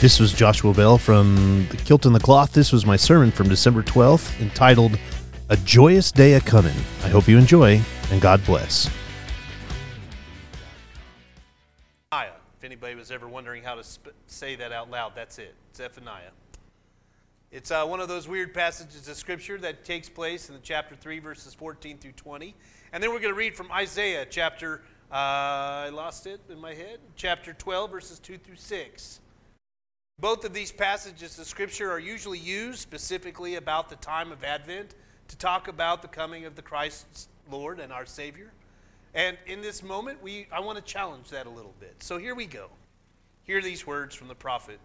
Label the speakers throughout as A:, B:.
A: This was Joshua Bell from The Kilt and the Cloth. This was my sermon from December 12th entitled A Joyous Day a Comin'. I hope you enjoy and God bless.
B: If anybody was ever wondering how to sp- say that out loud, that's it. It's Zephaniah. It's uh, one of those weird passages of Scripture that takes place in the chapter 3, verses 14 through 20. And then we're going to read from Isaiah chapter, uh, I lost it in my head, chapter 12, verses 2 through 6. Both of these passages of Scripture are usually used specifically about the time of Advent to talk about the coming of the Christ Lord and our Savior. And in this moment, we, I want to challenge that a little bit. So here we go. Hear these words from the prophet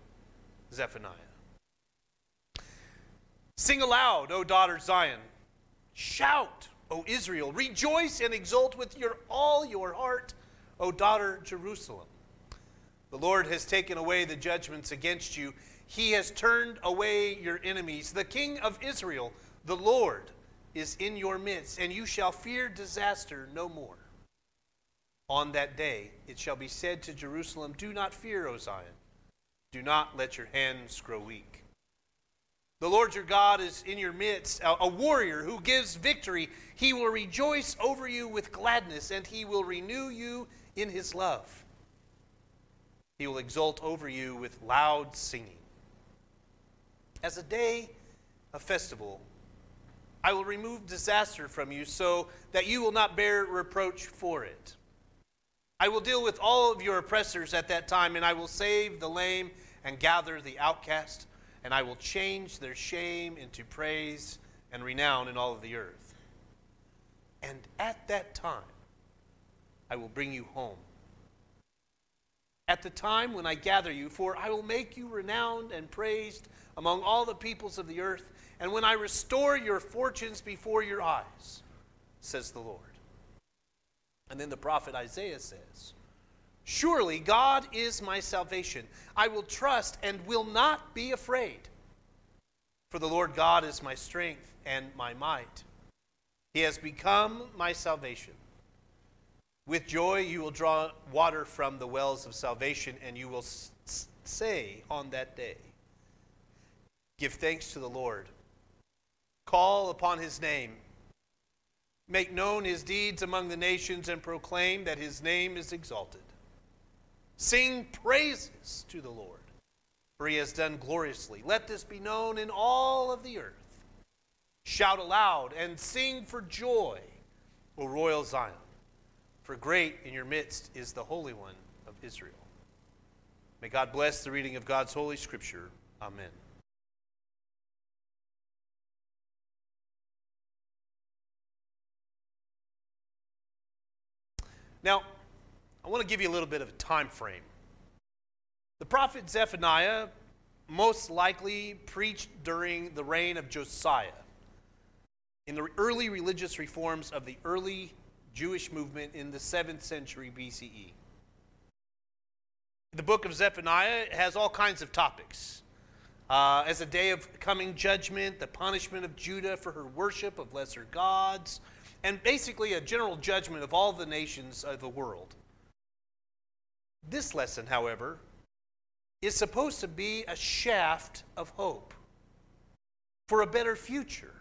B: Zephaniah Sing aloud, O daughter Zion. Shout, O Israel. Rejoice and exult with your, all your heart, O daughter Jerusalem. The Lord has taken away the judgments against you. He has turned away your enemies. The King of Israel, the Lord, is in your midst, and you shall fear disaster no more. On that day it shall be said to Jerusalem, Do not fear, O Zion. Do not let your hands grow weak. The Lord your God is in your midst, a, warrior who gives victory. He will rejoice over you with gladness, and he will renew you in his love. He will exult over you with loud singing. As a day of festival, I will remove disaster from you so that you will not bear reproach for it. I will deal with all of your oppressors at that time, and I will save the lame and gather the outcast, and I will change their shame into praise and renown in all of the earth. And at that time, I will bring you home at the time when I gather you, for I will make you renowned and praised among all the peoples of the earth, and when I restore your fortunes before your eyes, says the Lord. And then the prophet Isaiah says, Surely God is my salvation. I will trust and will not be afraid. For the Lord God is my strength and my might. He has become my salvation. With joy you will draw water from the wells of salvation, and you will say on that day, Give thanks to the Lord. Call upon his name. Make known his deeds among the nations, and proclaim that his name is exalted. Sing praises to the Lord, for he has done gloriously. Let this be known in all of the earth. Shout aloud and sing for joy, O royal Zion. For great in your midst is the Holy One of Israel. May God bless the reading of God's Holy Scripture. Amen. Now, I want to give you a little bit of a time frame. The prophet Zephaniah most likely preached during the reign of Josiah in the early religious reforms of the early Jewish movement in the 7th century BCE. The book of Zephaniah has all kinds of topics. Uh, as a day of coming judgment, the punishment of Judah for her worship of lesser gods, and basically a general judgment of all the nations of the world. This lesson, however, is supposed to be a shaft of hope for a better future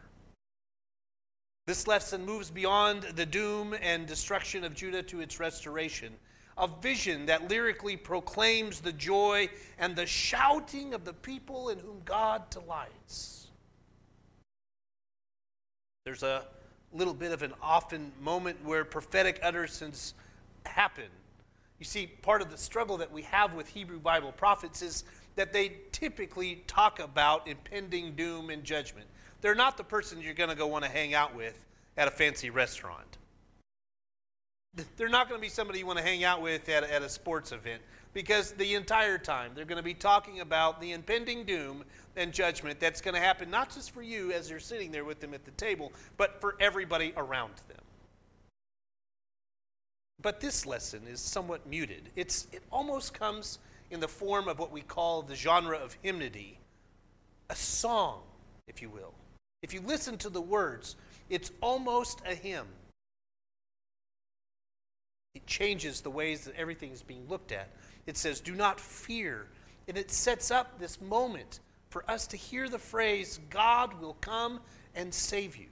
B: this lesson moves beyond the doom and destruction of Judah to its restoration, a vision that lyrically proclaims the joy and the shouting of the people in whom God delights. There's a little bit of an often moment where prophetic utterances happen. You see, part of the struggle that we have with Hebrew Bible prophets is that they typically talk about impending doom and judgment. They're not the person you're going to go want to hang out with at a fancy restaurant. They're not going to be somebody you want to hang out with at, at a sports event because the entire time they're going to be talking about the impending doom and judgment that's going to happen not just for you as you're sitting there with them at the table, but for everybody around them. But this lesson is somewhat muted. It's, it almost comes in the form of what we call the genre of hymnody, a song, if you will. If you listen to the words, it's almost a hymn. It changes the ways that everything is being looked at. It says, Do not fear, And it sets up this moment for us to hear the phrase, God will come and save you.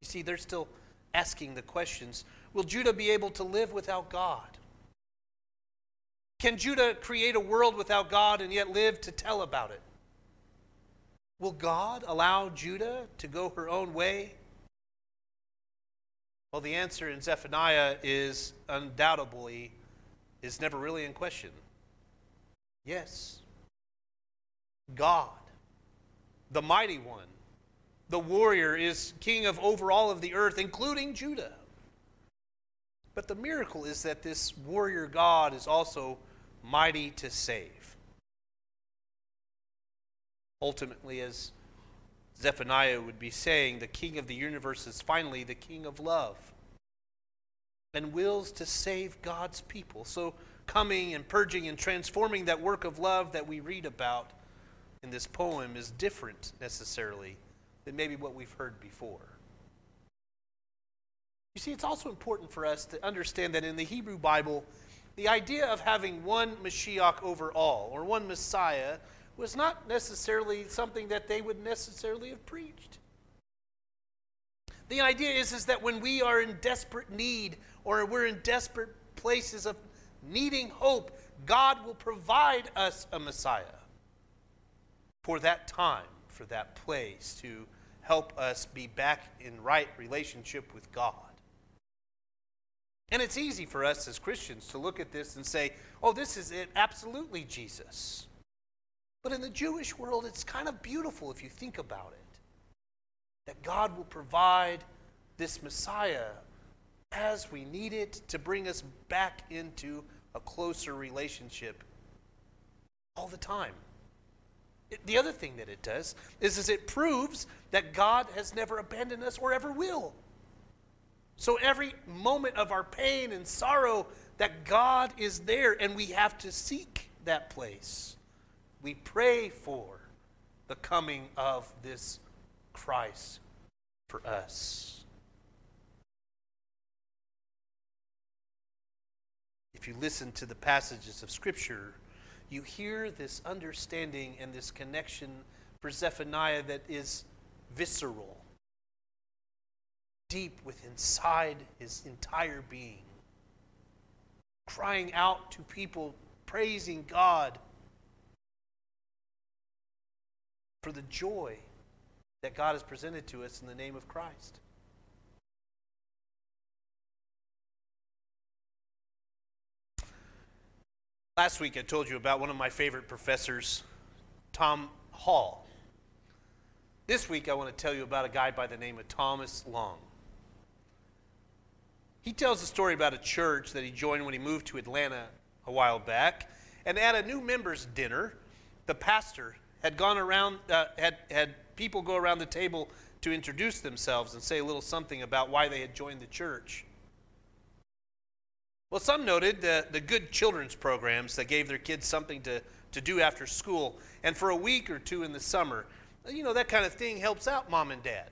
B: You see, they're still asking the questions Will Judah be able to live without God? Can Judah create a world without God and yet live to tell about it? Will God allow Judah to go her own way? Well, the answer in Zephaniah is undoubtedly is never really in question. Yes. God, the mighty one, the warrior, is king of over all of the earth, including Judah. But the miracle is that this warrior God is also mighty to save. Ultimately, as Zephaniah would be saying, the king of the universe is finally the king of love and wills to save God's people. So, coming and purging and transforming that work of love that we read about in this poem is different necessarily than maybe what we've heard before. You see, it's also important for us to understand that in the Hebrew Bible, the idea of having one Mashiach over all, or one Messiah, was not necessarily something that they would necessarily have preached. The idea is, is that when we are in desperate need or we're in desperate places of needing hope, God will provide us a Messiah for that time, for that place, to help us be back in right relationship with God. And it's easy for us as Christians to look at this and say, oh, this is it, absolutely Jesus. But in the Jewish world, it's kind of beautiful if you think about it that God will provide this Messiah as we need it to bring us back into a closer relationship all the time. The other thing that it does is, is it proves that God has never abandoned us or ever will. So every moment of our pain and sorrow, that God is there and we have to seek that place. We pray for the coming of this Christ for us. if you listen to the passages of Scripture, you hear this understanding and this connection for Zephaniah that is visceral, deep within inside his entire being, crying out to people, praising God for the joy that God has presented to us in the name of Christ. Last week I told you about one of my favorite professors, Tom Hall. This week I want to tell you about a guy by the name of Thomas Long. He tells a story about a church that he joined when he moved to Atlanta a while back. And at a new members' dinner, the pastor had gone around, uh, had, had people go around the table to introduce themselves and say a little something about why they had joined the church. Well, some noted the, the good children's programs that gave their kids something to, to do after school. And for a week or two in the summer, you know, that kind of thing helps out mom and dad.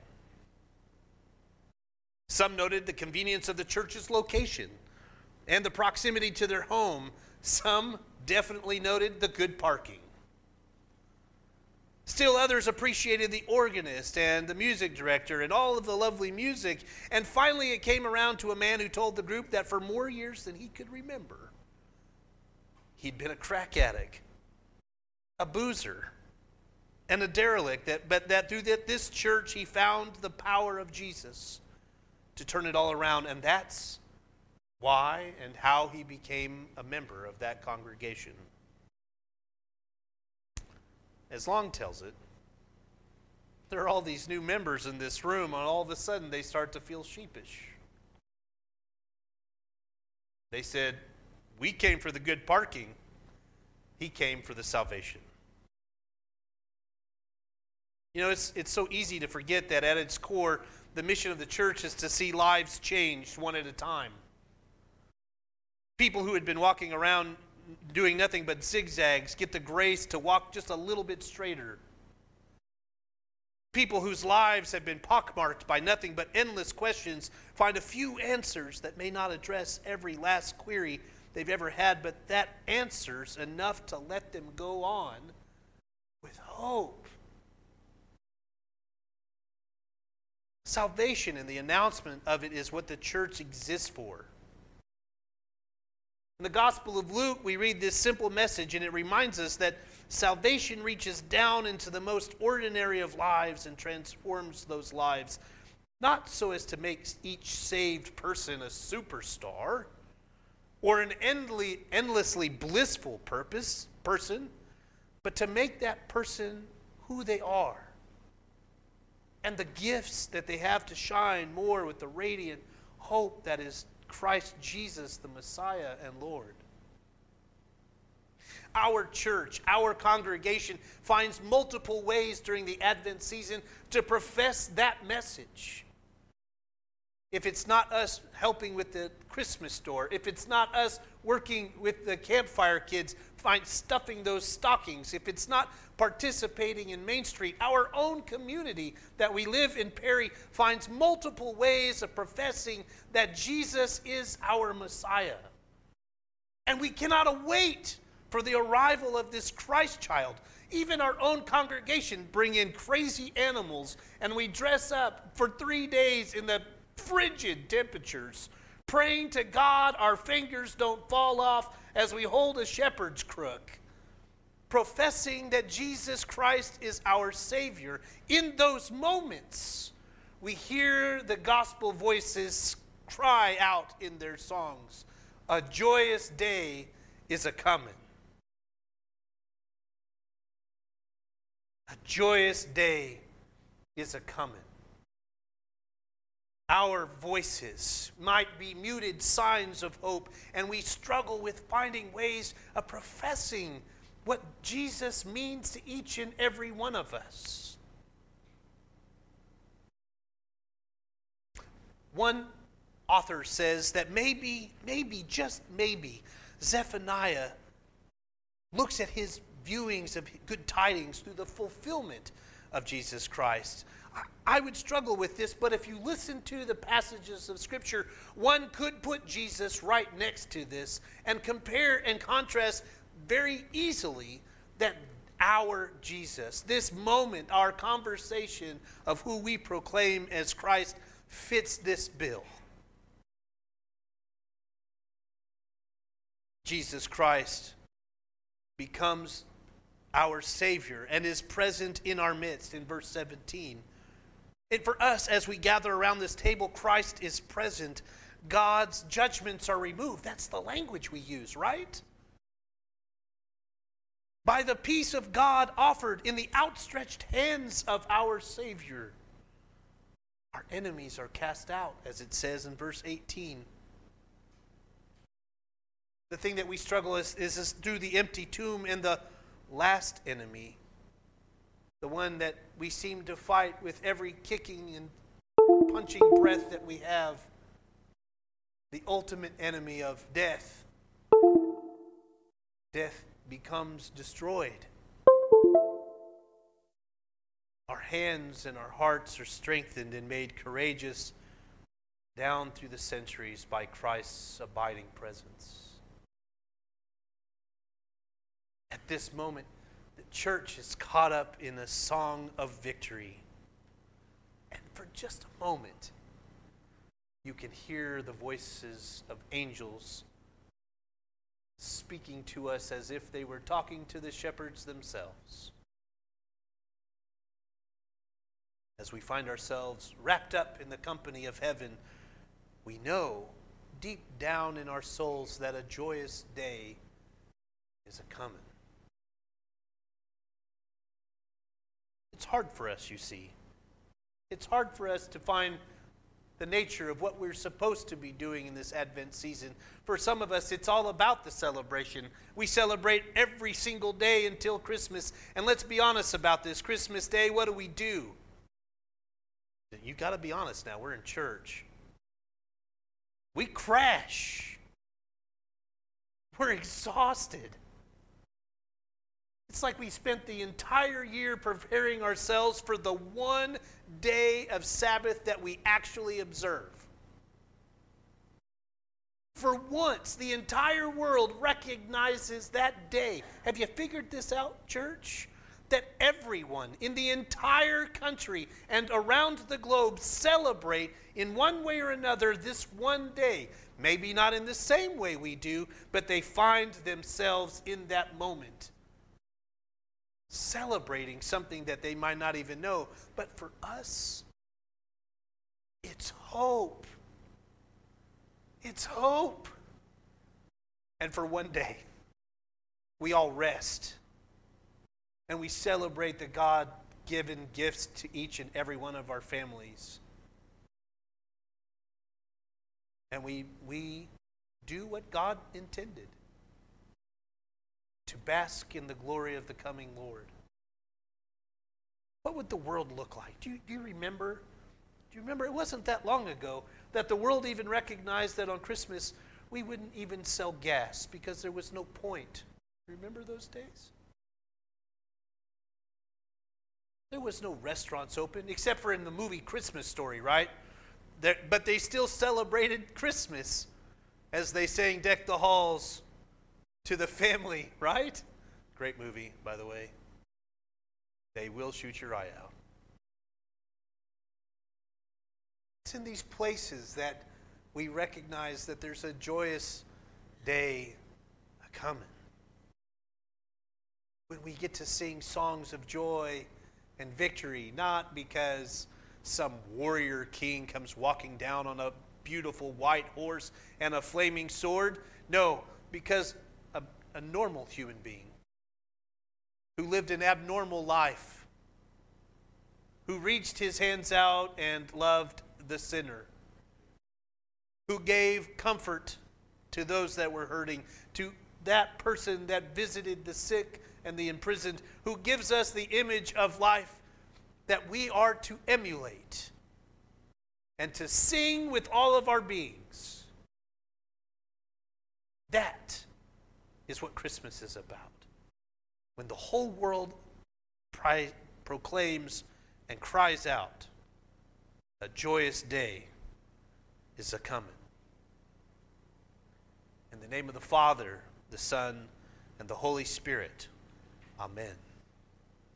B: Some noted the convenience of the church's location and the proximity to their home. Some definitely noted the good parking. Still, others appreciated the organist and the music director and all of the lovely music. And finally, it came around to a man who told the group that for more years than he could remember, he'd been a crack addict, a boozer, and a derelict. That, but that through this church, he found the power of Jesus to turn it all around. And that's why and how he became a member of that congregation as Long tells it, there are all these new members in this room, and all of a sudden they start to feel sheepish. They said, We came for the good parking, he came for the salvation. You know, it's, it's so easy to forget that at its core, the mission of the church is to see lives changed one at a time. People who had been walking around doing nothing but zigzags get the grace to walk just a little bit straighter. People whose lives have been pockmarked by nothing but endless questions find a few answers that may not address every last query they've ever had, but that answers enough to let them go on with hope. Salvation and the announcement of it is what the church exists for. In the Gospel of Luke, we read this simple message, and it reminds us that salvation reaches down into the most ordinary of lives and transforms those lives, not so as to make each saved person a superstar or an endly, endlessly blissful purpose, person, but to make that person who they are. And the gifts that they have to shine more with the radiant hope that is Christ Jesus, the Messiah and Lord. Our church, our congregation finds multiple ways during the Advent season to profess that message. If it's not us helping with the Christmas store, if it's not us working with the campfire kids, find stuffing those stockings, if it's not participating in Main Street, our own community that we live in Perry finds multiple ways of professing that Jesus is our Messiah. And we cannot await for the arrival of this Christ child. Even our own congregation bring in crazy animals and we dress up for 3 days in the frigid temperatures praying to God our fingers don't fall off as we hold a shepherd's crook, professing that Jesus Christ is our Savior. In those moments, we hear the gospel voices cry out in their songs, A joyous day is a coming. A joyous day is a coming our voices might be muted signs of hope, and we struggle with finding ways of professing what Jesus means to each and every one of us. One author says that maybe, maybe, just maybe, Zephaniah looks at his viewings of good tidings through the fulfillment of Jesus Christ. I would struggle with this, but if you listen to the passages of Scripture, one could put Jesus right next to this and compare and contrast very easily that our Jesus, this moment, our conversation of who we proclaim as Christ, fits this bill. Jesus Christ becomes our Savior and is present in our midst in verse 17. And for us, as we gather around this table, Christ is present. God's judgments are removed. That's the language we use, right? By the peace of God offered in the outstretched hands of our Savior, our enemies are cast out, as it says in verse 18. The thing that we struggle is, is, is through the empty tomb and the last enemy, the one that we seem to fight with every kicking and punching breath that we have, the ultimate enemy of death. Death becomes destroyed. Our hands and our hearts are strengthened and made courageous down through the centuries by Christ's abiding presence. At this moment, church is caught up in a song of victory. And for just a moment, you can hear the voices of angels speaking to us as if they were talking to the shepherds themselves. As we find ourselves wrapped up in the company of heaven, we know deep down in our souls that a joyous day is a coming. It's hard for us, you see. It's hard for us to find the nature of what we're supposed to be doing in this Advent season. For some of us, it's all about the celebration. We celebrate every single day until Christmas. And let's be honest about this Christmas Day, what do we do? You got to be honest now. We're in church. We crash. We're exhausted. It's like we spent the entire year preparing ourselves for the one day of Sabbath that we actually observe. For once, the entire world recognizes that day. Have you figured this out, church? That everyone in the entire country and around the globe celebrate in one way or another this one day. Maybe not in the same way we do, but they find themselves in that moment celebrating something that they might not even know. But for us, it's hope. It's hope. And for one day, we all rest and we celebrate the God given gifts to each and every one of our families. And we, we do what God intended to bask in the glory of the coming Lord. What would the world look like? Do you, do you remember? Do you remember? It wasn't that long ago that the world even recognized that on Christmas we wouldn't even sell gas because there was no point. Remember those days? There was no restaurants open except for in the movie Christmas Story, right? There, but they still celebrated Christmas as they sang Deck the Halls to the family, right? Great movie, by the way. They will shoot your eye out. It's in these places that we recognize that there's a joyous day coming. When we get to sing songs of joy and victory, not because some warrior king comes walking down on a beautiful white horse and a flaming sword. No, because a normal human being who lived an abnormal life, who reached his hands out and loved the sinner, who gave comfort to those that were hurting, to that person that visited the sick and the imprisoned, who gives us the image of life that we are to emulate and to sing with all of our beings. That is what Christmas is about. When the whole world pri- proclaims and cries out, a joyous day is a coming. In the name of the Father, the Son, and the Holy Spirit, Amen.